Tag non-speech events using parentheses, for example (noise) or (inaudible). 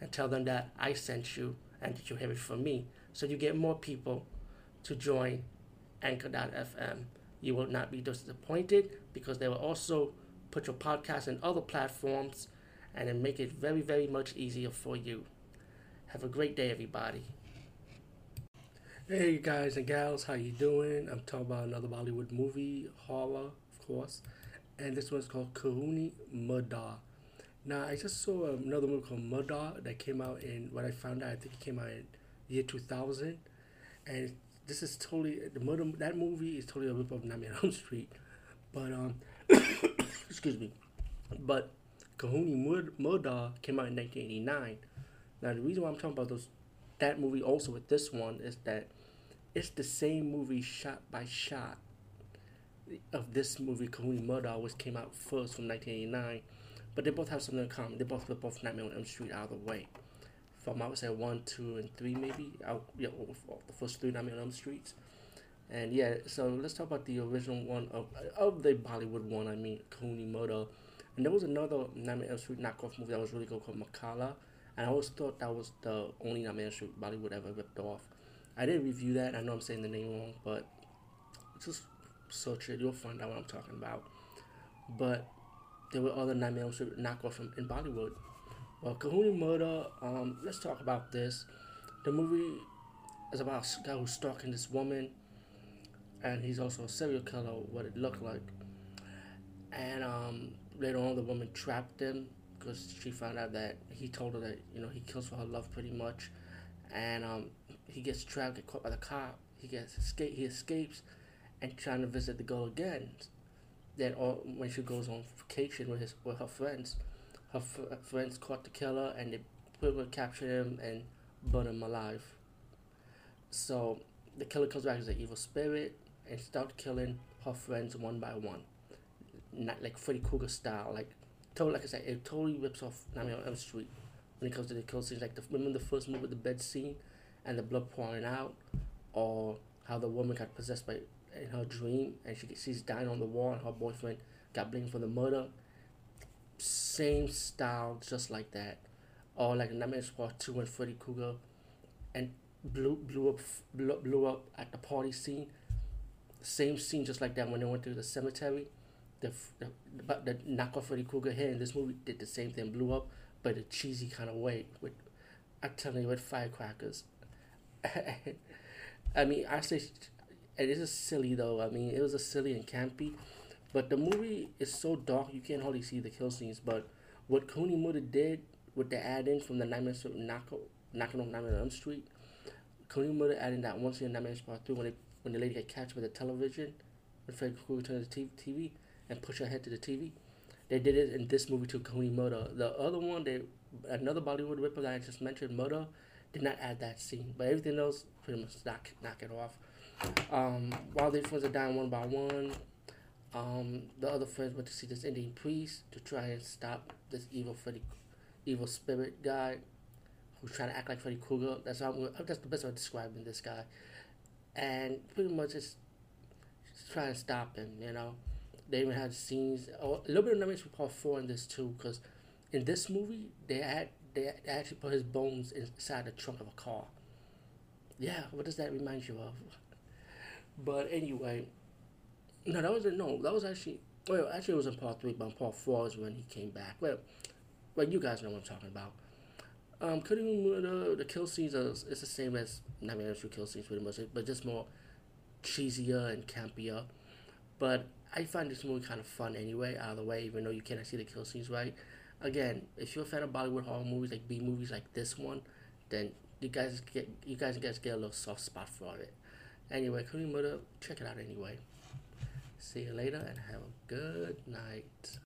and tell them that I sent you and that you have it from me. So you get more people to join Anchor.fm. You will not be disappointed because they will also put your podcast in other platforms and then make it very, very much easier for you. Have a great day, everybody. Hey guys and gals, how you doing? I'm talking about another Bollywood movie, horror, of course, and this one's called Khooni Murder. Now, I just saw another movie called Murder that came out in what I found out. I think it came out in year 2000, and this is totally the murder. That movie is totally a rip of Nightmare on Street, but um, (coughs) excuse me, but Khooni Murder came out in 1989. Now, the reason why I'm talking about those that movie also with this one is that it's the same movie shot by shot of this movie Khooni Murder, which came out first from 1989 but they both have something in common. They both both Nightmare on Elm Street out of the way. From I would say one, two, and three maybe. Out yeah, the first three Nightmare on Elm Streets. And yeah, so let's talk about the original one of of the Bollywood one. I mean, Khooni Murder. And there was another Nightmare on Elm Street knockoff movie that was really good called Makala. And I always thought that was the only Nightmare on Elm Street Bollywood ever ripped off. I didn't review that. I know I'm saying the name wrong, but just search it. You'll find out what I'm talking about. But there were other Elm Street knockoffs from in Bollywood. Well, Khooni Murder. Um, let's talk about this. The movie is about a guy who's stalking this woman, and he's also a serial killer. What it looked like, and um, later on, the woman trapped him because she found out that he told her that you know he kills for her love pretty much, and um, he gets trapped, get caught by the cop. He gets escape. He escapes, and trying to visit the girl again then all, when she goes on vacation with his with her friends, her f- friends caught the killer and they pretty capture him and burn him alive. So the killer comes back as an evil spirit and starts killing her friends one by one, not like Freddy Krueger style. Like, totally, like I said, it totally rips off Nightmare on Elm Street when it comes to the kill scenes. Like, the, remember the first movie the bed scene and the blood pouring out, or how the woman got possessed by in her dream and she sees dying on the wall and her boyfriend got blamed for the murder. Same style, just like that. Or like Nightmare Part 2 when Freddy Krueger and blew, blew up blew, blew up at the party scene. Same scene, just like that when they went to the cemetery. The the, the knockoff Freddy Krueger here in this movie did the same thing, blew up, but a cheesy kind of way with, I'm telling you, with firecrackers. (laughs) I mean, I say it is silly though. I mean, it was a silly and campy, but the movie is so dark you can't hardly see the kill scenes. But what Khooni Murder did with the add in from the Nightmare knock, knocking on Nightmare on Elm Street, Khooni Murder adding that one scene in Nightmare Part Three when when the lady got catch with the television, when Fred Krueger turned the TV and push her head to the TV. They did it in this movie to Khooni Murder. The other one, they another Bollywood ripper that I just mentioned, Murder, did not add that scene, but everything else pretty much knock knock it off. Um, while their friends are dying one by one, um, the other friends went to see this Indian priest to try and stop this evil Freddy, evil spirit guy who's trying to act like Freddy Krueger. That's how I'm, that's the best way of describing this guy, and pretty much just, just trying to stop him. You know, they even had scenes. Oh, a little bit of numbers from Part Four in this too, because in this movie they had they actually put his bones inside the trunk of a car. Yeah, what does that remind you of? But anyway, no, that wasn't. no, that was actually well, actually it was in part three, but in part four is when he came back. Well, well, you guys know what I'm talking about. Um, the the kill scenes is, it's the same as Nightmare on kill scenes pretty much, but just more cheesier and campier. But I find this movie kind of fun anyway, out of the way, even though you cannot see the kill scenes right. Again, if you're a fan of Bollywood horror movies like B movies like this one, then you guys get you guys guys get a little soft spot for it. Anyway, Khooni Murder, check it out anyway. See you later and have a good night.